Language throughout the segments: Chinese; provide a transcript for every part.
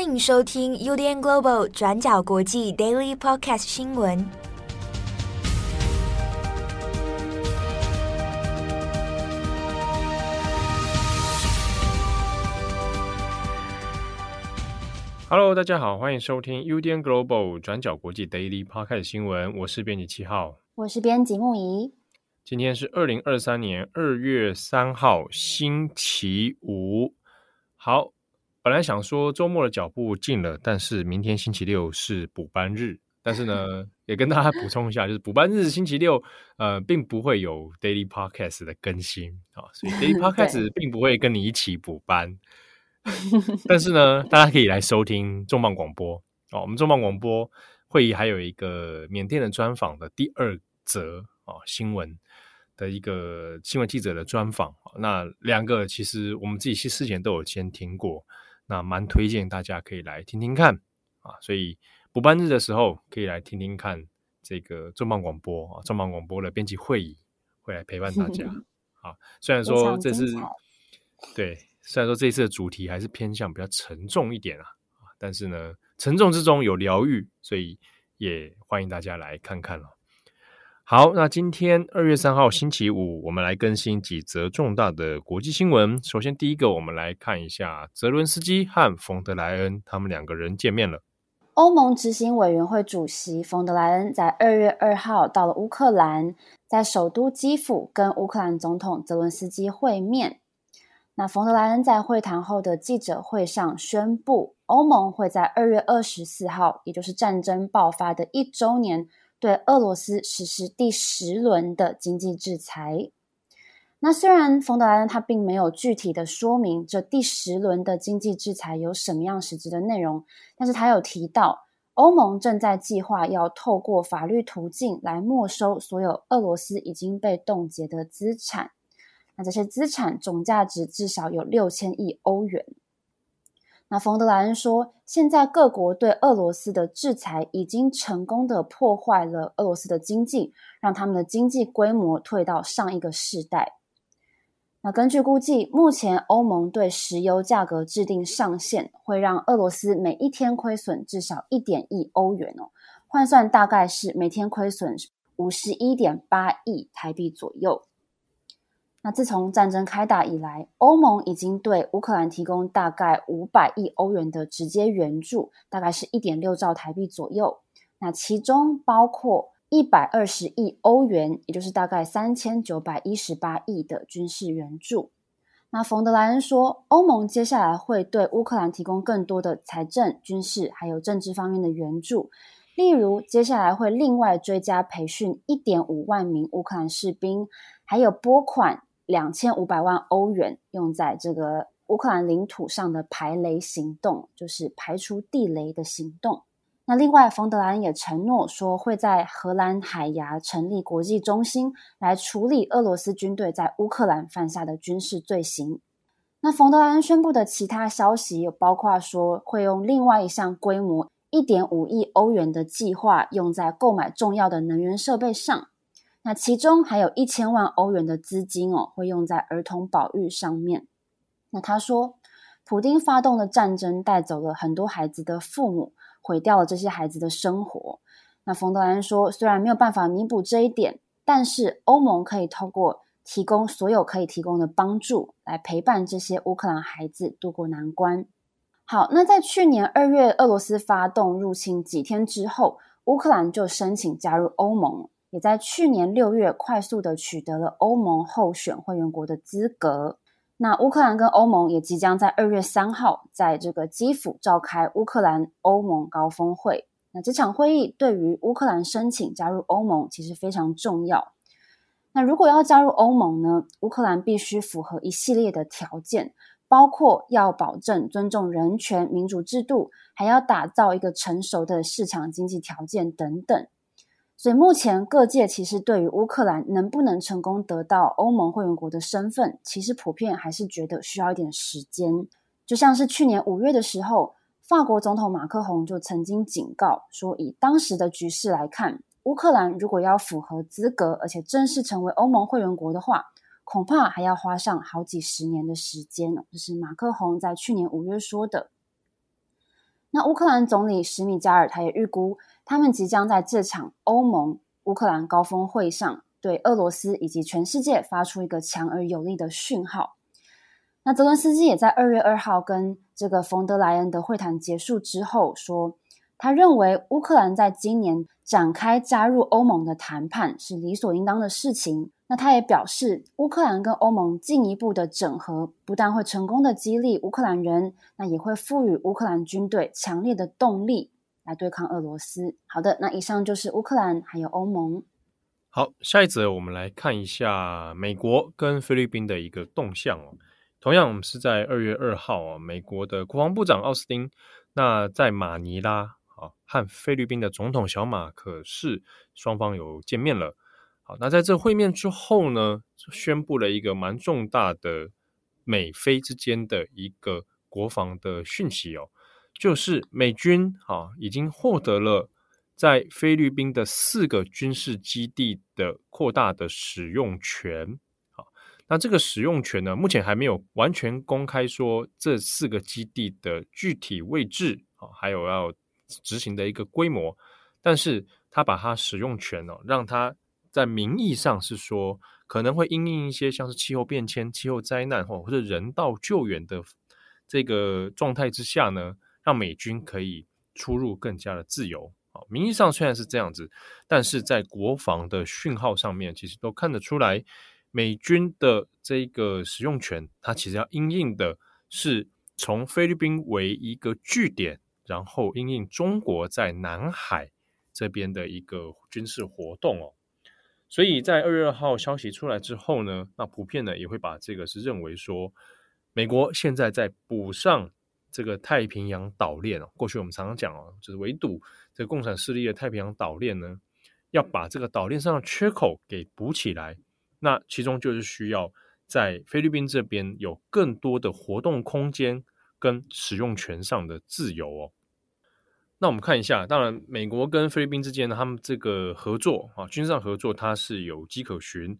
欢迎收听 UDN Global 转角国际 Daily Podcast 新闻。Hello，大家好，欢迎收听 UDN Global 转角国际 Daily Podcast 新闻。我是编辑七号，我是编辑木仪。今天是二零二三年二月三号，星期五。好，本来想说周末的脚步近了，但是明天星期六是补班日。但是呢，也跟大家补充一下，就是补班日星期六，呃，并不会有 Daily Podcast 的更新啊，所以 Daily Podcast 并不会跟你一起补班。但是呢，大家可以来收听重磅广播哦。我们重磅广播会议还有一个缅甸的专访的第二则哦新闻。的一个新闻记者的专访，那两个其实我们自己事前都有先听过，那蛮推荐大家可以来听听看啊。所以补班日的时候可以来听听看这个重磅广播啊，重磅广播的编辑会议会来陪伴大家 啊。虽然说这次对，虽然说这一次的主题还是偏向比较沉重一点啊，但是呢，沉重之中有疗愈，所以也欢迎大家来看看了。好，那今天二月三号星期五，我们来更新几则重大的国际新闻。首先，第一个，我们来看一下泽伦斯基和冯德莱恩他们两个人见面了。欧盟执行委员会主席冯德莱恩在二月二号到了乌克兰，在首都基辅跟乌克兰总统泽伦斯基会面。那冯德莱恩在会谈后的记者会上宣布，欧盟会在二月二十四号，也就是战争爆发的一周年。对俄罗斯实施第十轮的经济制裁。那虽然冯德莱恩他并没有具体的说明这第十轮的经济制裁有什么样实质的内容，但是他有提到欧盟正在计划要透过法律途径来没收所有俄罗斯已经被冻结的资产。那这些资产总价值至少有六千亿欧元。那冯德莱恩说，现在各国对俄罗斯的制裁已经成功的破坏了俄罗斯的经济，让他们的经济规模退到上一个世代。那根据估计，目前欧盟对石油价格制定上限，会让俄罗斯每一天亏损至少一点亿欧元哦，换算大概是每天亏损五十一点八亿台币左右。那自从战争开打以来，欧盟已经对乌克兰提供大概五百亿欧元的直接援助，大概是一点六兆台币左右。那其中包括一百二十亿欧元，也就是大概三千九百一十八亿的军事援助。那冯德莱恩说，欧盟接下来会对乌克兰提供更多的财政、军事还有政治方面的援助，例如接下来会另外追加培训一点五万名乌克兰士兵，还有拨款。两千五百万欧元用在这个乌克兰领土上的排雷行动，就是排除地雷的行动。那另外，冯德兰也承诺说，会在荷兰海牙成立国际中心，来处理俄罗斯军队在乌克兰犯下的军事罪行。那冯德兰宣布的其他消息，有包括说会用另外一项规模一点五亿欧元的计划，用在购买重要的能源设备上。那其中还有一千万欧元的资金哦，会用在儿童保育上面。那他说，普丁发动的战争带走了很多孩子的父母，毁掉了这些孩子的生活。那冯德兰说，虽然没有办法弥补这一点，但是欧盟可以透过提供所有可以提供的帮助，来陪伴这些乌克兰孩子度过难关。好，那在去年二月俄罗斯发动入侵几天之后，乌克兰就申请加入欧盟。也在去年六月快速的取得了欧盟候选会员国的资格。那乌克兰跟欧盟也即将在二月三号在这个基辅召开乌克兰欧盟高峰会。那这场会议对于乌克兰申请加入欧盟其实非常重要。那如果要加入欧盟呢，乌克兰必须符合一系列的条件，包括要保证尊重人权、民主制度，还要打造一个成熟的市场经济条件等等。所以目前各界其实对于乌克兰能不能成功得到欧盟会员国的身份，其实普遍还是觉得需要一点时间。就像是去年五月的时候，法国总统马克宏就曾经警告说，以当时的局势来看，乌克兰如果要符合资格，而且正式成为欧盟会员国的话，恐怕还要花上好几十年的时间。这是马克宏在去年五月说的。那乌克兰总理什米加尔他也预估，他们即将在这场欧盟乌克兰高峰会上，对俄罗斯以及全世界发出一个强而有力的讯号。那泽伦斯基也在二月二号跟这个冯德莱恩的会谈结束之后说，他认为乌克兰在今年展开加入欧盟的谈判是理所应当的事情。那他也表示，乌克兰跟欧盟进一步的整合，不但会成功的激励乌克兰人，那也会赋予乌克兰军队强烈的动力来对抗俄罗斯。好的，那以上就是乌克兰还有欧盟。好，下一则我们来看一下美国跟菲律宾的一个动向哦。同样，我们是在二月二号啊，美国的国防部长奥斯汀那在马尼拉啊和菲律宾的总统小马可是双方有见面了。好那在这会面之后呢，宣布了一个蛮重大的美菲之间的一个国防的讯息哦，就是美军啊已经获得了在菲律宾的四个军事基地的扩大的使用权。好，那这个使用权呢，目前还没有完全公开说这四个基地的具体位置啊，还有要执行的一个规模，但是他把它使用权哦，让它。在名义上是说，可能会因应一些像是气候变迁、气候灾难或或者人道救援的这个状态之下呢，让美军可以出入更加的自由。啊，名义上虽然是这样子，但是在国防的讯号上面，其实都看得出来，美军的这个使用权，它其实要因应的是从菲律宾为一个据点，然后因应中国在南海这边的一个军事活动哦。所以在二月二号消息出来之后呢，那普遍呢也会把这个是认为说，美国现在在补上这个太平洋岛链哦。过去我们常常讲哦，就是围堵这共产势力的太平洋岛链呢，要把这个岛链上的缺口给补起来。那其中就是需要在菲律宾这边有更多的活动空间跟使用权上的自由哦。那我们看一下，当然，美国跟菲律宾之间呢，他们这个合作啊，军事上合作它是有迹可循。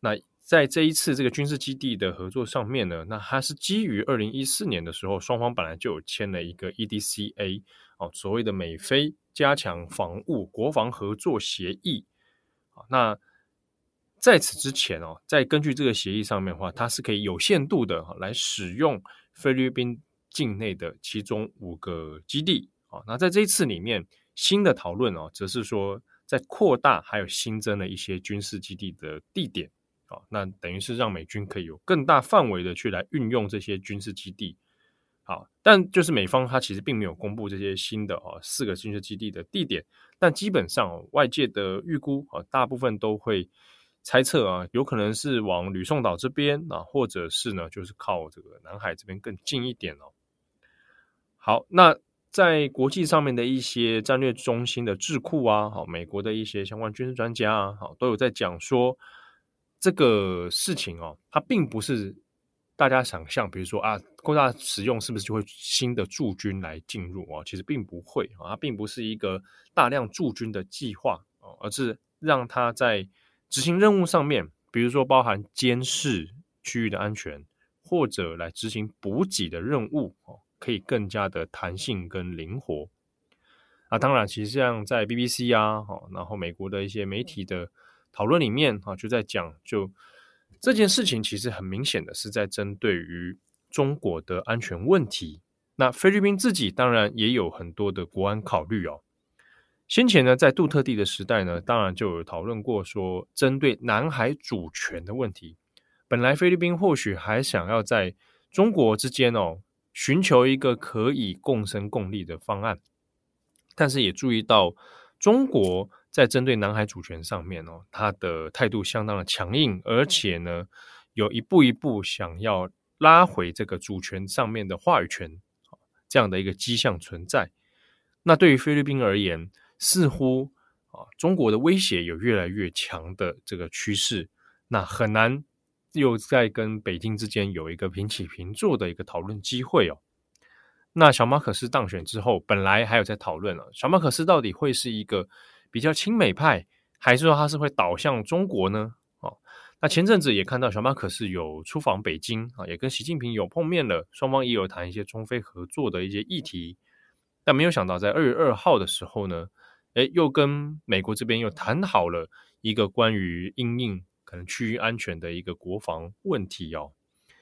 那在这一次这个军事基地的合作上面呢，那它是基于二零一四年的时候，双方本来就有签了一个 EDCA 哦，所谓的美菲加强防务国防合作协议。那在此之前哦，在根据这个协议上面的话，它是可以有限度的来使用菲律宾境内的其中五个基地。啊，那在这一次里面，新的讨论哦，则是说在扩大还有新增了一些军事基地的地点啊，那等于是让美军可以有更大范围的去来运用这些军事基地。好，但就是美方他其实并没有公布这些新的啊四个军事基地的地点，但基本上外界的预估啊，大部分都会猜测啊，有可能是往吕宋岛这边啊，或者是呢，就是靠这个南海这边更近一点哦。好，那。在国际上面的一些战略中心的智库啊，好，美国的一些相关军事专家啊，好，都有在讲说这个事情哦，它并不是大家想象，比如说啊，扩大使用是不是就会新的驻军来进入啊？其实并不会啊，它并不是一个大量驻军的计划啊，而是让它在执行任务上面，比如说包含监视区域的安全，或者来执行补给的任务哦。可以更加的弹性跟灵活啊！当然，其实像在 BBC 啊，然后美国的一些媒体的讨论里面啊，就在讲，就这件事情其实很明显的是在针对于中国的安全问题。那菲律宾自己当然也有很多的国安考虑哦。先前呢，在杜特地的时代呢，当然就有讨论过说，针对南海主权的问题，本来菲律宾或许还想要在中国之间哦。寻求一个可以共生共利的方案，但是也注意到中国在针对南海主权上面哦，他的态度相当的强硬，而且呢，有一步一步想要拉回这个主权上面的话语权，这样的一个迹象存在。那对于菲律宾而言，似乎啊，中国的威胁有越来越强的这个趋势，那很难。又在跟北京之间有一个平起平坐的一个讨论机会哦。那小马可仕当选之后，本来还有在讨论了，小马可仕到底会是一个比较亲美派，还是说他是会倒向中国呢？哦，那前阵子也看到小马可仕有出访北京啊，也跟习近平有碰面了，双方也有谈一些中非合作的一些议题。但没有想到在二月二号的时候呢，诶，又跟美国这边又谈好了一个关于因应可能区域安全的一个国防问题哦。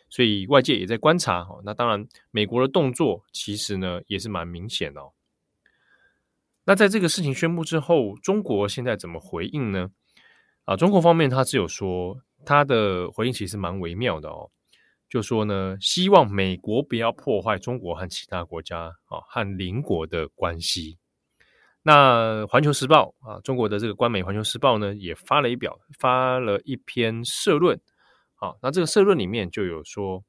所以外界也在观察哈，那当然美国的动作其实呢也是蛮明显的哦。那在这个事情宣布之后，中国现在怎么回应呢？啊，中国方面他只有说他的回应其实蛮微妙的哦，就说呢希望美国不要破坏中国和其他国家啊和邻国的关系。那环球时报啊，中国的这个官媒环球时报呢也发了一表发了一篇社论。好，那这个社论里面就有说，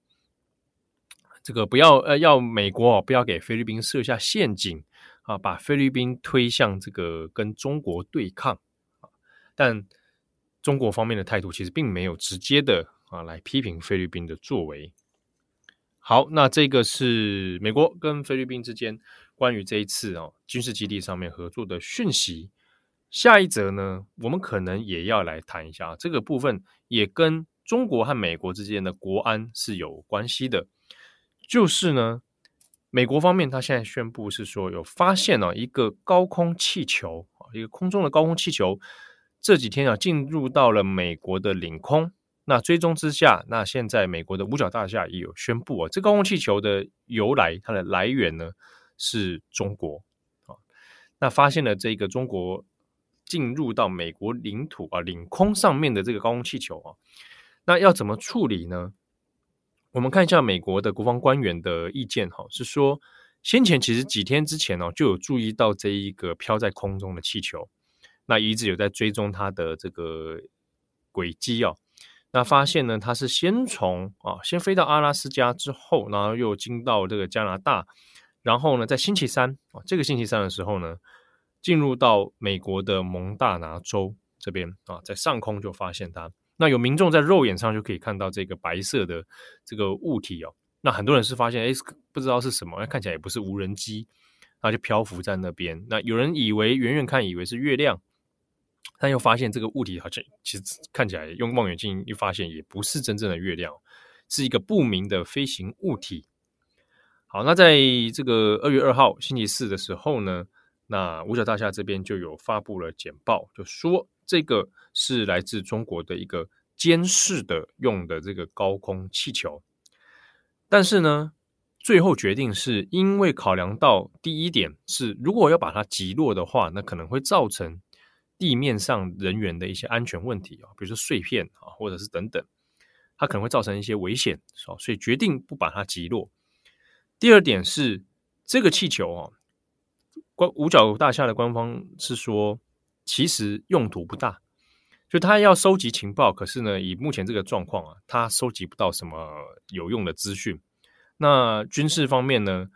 这个不要呃，要美国哦，不要给菲律宾设下陷阱啊，把菲律宾推向这个跟中国对抗啊。但中国方面的态度其实并没有直接的啊来批评菲律宾的作为。好，那这个是美国跟菲律宾之间关于这一次哦军事基地上面合作的讯息。下一则呢，我们可能也要来谈一下这个部分，也跟。中国和美国之间的国安是有关系的，就是呢，美国方面他现在宣布是说有发现了一个高空气球，一个空中的高空气球，这几天啊进入到了美国的领空。那追踪之下，那现在美国的五角大厦也有宣布啊，这高空气球的由来，它的来源呢是中国啊。那发现了这个中国进入到美国领土啊领空上面的这个高空气球啊。那要怎么处理呢？我们看一下美国的国防官员的意见哈，是说先前其实几天之前哦就有注意到这一个飘在空中的气球，那一直有在追踪它的这个轨迹哦。那发现呢，它是先从啊先飞到阿拉斯加之后，然后又经到这个加拿大，然后呢在星期三啊这个星期三的时候呢，进入到美国的蒙大拿州这边啊，在上空就发现它。那有民众在肉眼上就可以看到这个白色的这个物体哦。那很多人是发现，哎，不知道是什么，看起来也不是无人机，那就漂浮在那边。那有人以为远远看以为是月亮，但又发现这个物体好像其实看起来用望远镜一发现也不是真正的月亮，是一个不明的飞行物体。好，那在这个二月二号星期四的时候呢，那五角大厦这边就有发布了简报，就说。这个是来自中国的一个监视的用的这个高空气球，但是呢，最后决定是因为考量到第一点是，如果要把它击落的话，那可能会造成地面上人员的一些安全问题啊，比如说碎片啊，或者是等等，它可能会造成一些危险，所以决定不把它击落。第二点是这个气球啊，官五角大厦的官方是说。其实用途不大，就他要收集情报，可是呢，以目前这个状况啊，他收集不到什么有用的资讯。那军事方面呢，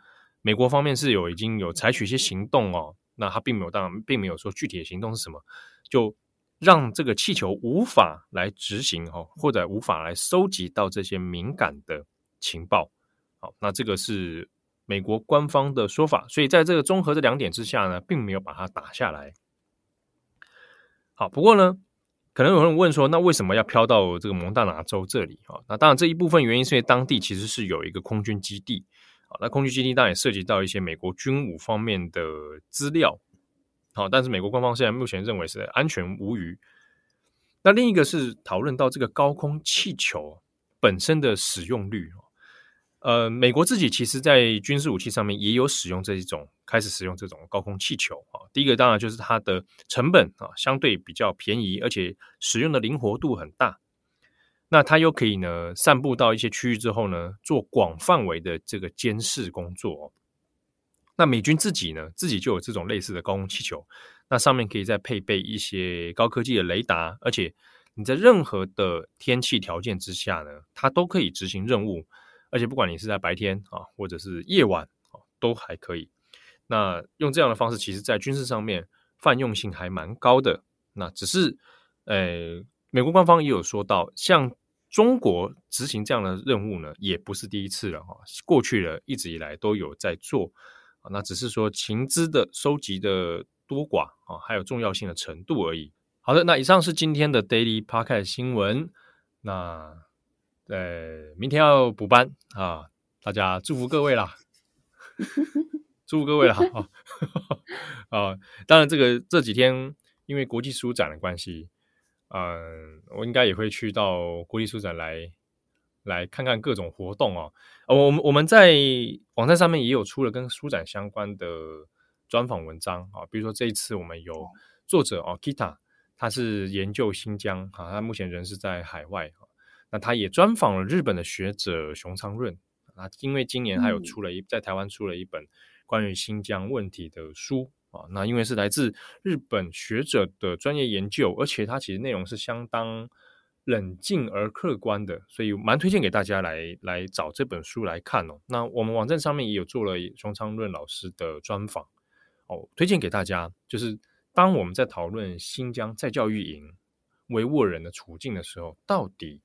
美国方面是有已经有采取一些行动哦，那他并没有，当然并没有说具体的行动是什么，就让这个气球无法来执行哦，或者无法来收集到这些敏感的情报。好，那这个是美国官方的说法，所以在这个综合这两点之下呢，并没有把它打下来。好，不过呢，可能有人问说，那为什么要飘到这个蒙大拿州这里啊？那当然，这一部分原因是因为当地其实是有一个空军基地啊。那空军基地当然也涉及到一些美国军武方面的资料。好，但是美国官方现在目前认为是安全无虞。那另一个是讨论到这个高空气球本身的使用率。呃，美国自己其实，在军事武器上面也有使用这一种，开始使用这种高空气球啊。第一个当然就是它的成本啊，相对比较便宜，而且使用的灵活度很大。那它又可以呢，散布到一些区域之后呢，做广范围的这个监视工作。那美军自己呢，自己就有这种类似的高空气球，那上面可以再配备一些高科技的雷达，而且你在任何的天气条件之下呢，它都可以执行任务。而且不管你是在白天啊，或者是夜晚啊，都还可以。那用这样的方式，其实在军事上面泛用性还蛮高的。那只是，呃，美国官方也有说到，像中国执行这样的任务呢，也不是第一次了哈。过去了一直以来都有在做啊，那只是说情资的收集的多寡啊，还有重要性的程度而已。好的，那以上是今天的 Daily Podcast 新闻。那。呃，明天要补班啊！大家祝福各位啦。祝福各位了啊！啊，当然这个这几天因为国际书展的关系，嗯，我应该也会去到国际书展来来看看各种活动哦。我们我们在网站上面也有出了跟书展相关的专访文章啊，比如说这一次我们有作者哦，Kita，他是研究新疆啊，他目前人是在海外，那他也专访了日本的学者熊昌润啊，因为今年还有出了一在台湾出了一本关于新疆问题的书啊，那因为是来自日本学者的专业研究，而且它其实内容是相当。冷静而客观的，所以蛮推荐给大家来来找这本书来看哦。那我们网站上面也有做了熊昌润老师的专访哦，推荐给大家。就是当我们在讨论新疆再教育营维吾尔人的处境的时候，到底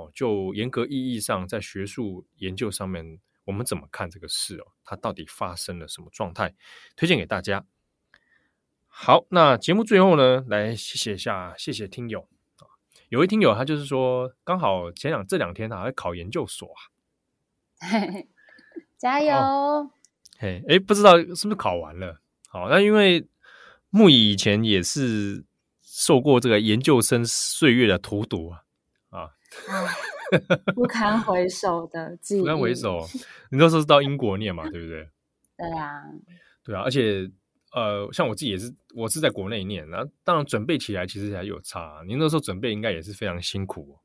哦，就严格意义上在学术研究上面，我们怎么看这个事哦？它到底发生了什么状态？推荐给大家。好，那节目最后呢，来谢谢一下，谢谢听友。有位听友，他就是说，刚好前两这两天他还在考研究所啊，加油！哦、嘿，哎，不知道是不是考完了？好，那因为木以以前也是受过这个研究生岁月的荼毒啊，啊，不堪回首的记忆，不堪回首。你那时候是到英国念嘛，对不对？对啊，对啊，而且。呃，像我自己也是，我是在国内念，然后当然准备起来其实还有差。您那时候准备应该也是非常辛苦。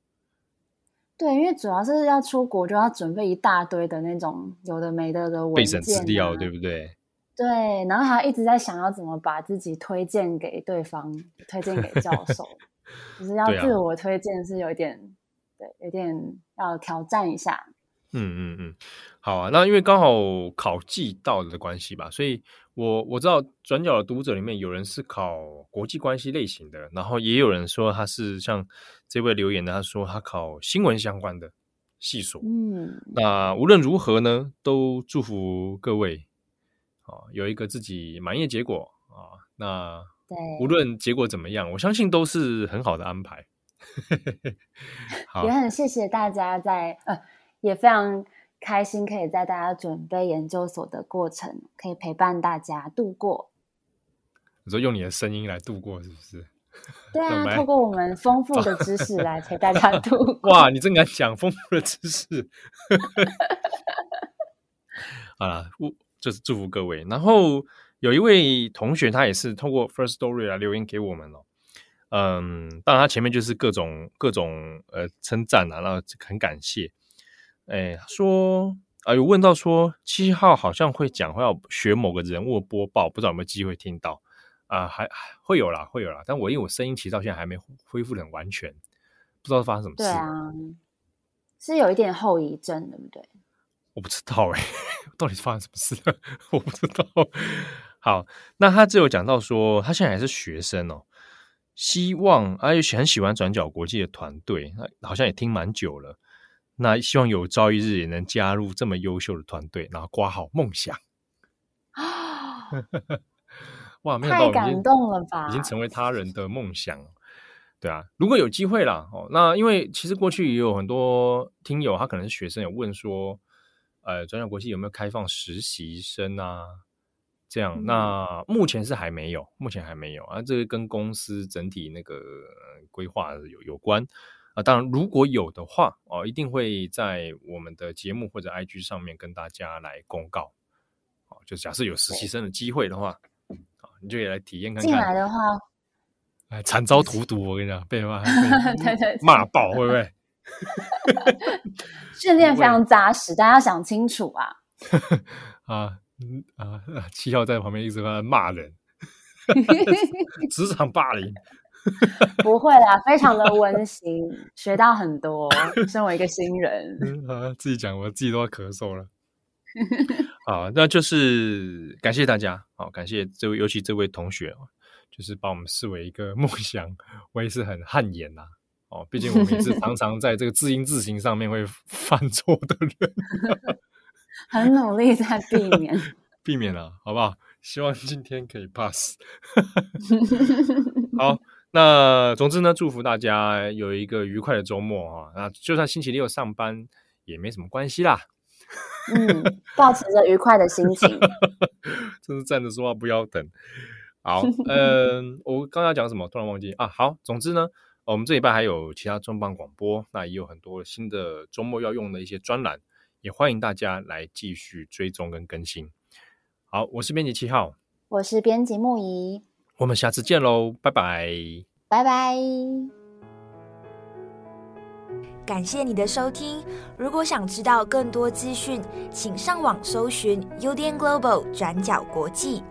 对，因为主要是要出国，就要准备一大堆的那种有的没的的文件、啊、备审资料，对不对？对，然后还一直在想要怎么把自己推荐给对方，推荐给教授，就是要自我推荐是有一点，对，有点要挑战一下。嗯嗯嗯，好啊，那因为刚好考季到的关系吧，所以。我我知道转角的读者里面有人是考国际关系类型的，然后也有人说他是像这位留言的，他说他考新闻相关的系所。嗯，那无论如何呢，都祝福各位啊有一个自己满意的结果啊。那对，无论结果怎么样，我相信都是很好的安排。好，也很谢谢大家在呃，也非常。开心可以在大家准备研究所的过程，可以陪伴大家度过。你说用你的声音来度过，是不是？对啊，透过我们丰富的知识来陪大家度过。哇，你真敢讲丰富的知识！好了，就是祝福各位。然后有一位同学，他也是透过 First Story 来留言给我们了。嗯，当然他前面就是各种各种呃称赞啊，然后很感谢。哎，说啊，有问到说七号好像会讲话，要学某个人物播报，不知道有没有机会听到啊？还会有啦，会有啦。但我因为我声音其实到现在还没恢复得很完全，不知道发生什么事。对啊，是有一点后遗症，对不对？我不知道哎、欸，到底是发生什么事了？我不知道。好，那他只有讲到说，他现在还是学生哦，希望啊，很喜欢转角国际的团队，好像也听蛮久了。那希望有朝一日也能加入这么优秀的团队，然后挂好梦想啊！哇，没有太感动了吧？已经成为他人的梦想，对啊。如果有机会啦，哦，那因为其实过去也有很多听友，他可能是学生，有问说，呃，转角国际有没有开放实习生啊？这样，嗯、那目前是还没有，目前还没有啊。这个跟公司整体那个规划有有关。啊，当然，如果有的话，哦，一定会在我们的节目或者 IG 上面跟大家来公告。哦，就假设有实习生的机会的话，啊，你就也来体验看看。进来的话，哎，惨遭荼毒，我跟你讲，被骂，对对，骂爆，会不会？训练非常扎实，大家要想清楚啊。啊，嗯啊，七号在旁边一直在骂人，职场霸凌。不会啦，非常的温馨，学到很多。身为一个新人，啊，自己讲，我自己都要咳嗽了。好，那就是感谢大家，好，感谢这位，尤其这位同学，就是把我们视为一个梦想，我也是很汗颜呐。哦，毕竟我们也是常常在这个字音字形上面会犯错的人，很努力在避免，避免了，好不好？希望今天可以 pass。好。那总之呢，祝福大家有一个愉快的周末啊！那就算星期六上班也没什么关系啦。嗯，保持着愉快的心情。真是站着说话不腰疼。好，嗯，我刚要讲什么？突然忘记啊。好，总之呢，我们这礼拜还有其他重磅广播，那也有很多新的周末要用的一些专栏，也欢迎大家来继续追踪跟更新。好，我是编辑七号，我是编辑木仪，我们下次见喽，拜拜，拜拜。感谢你的收听。如果想知道更多资讯，请上网搜寻 UDN Global 转角国际。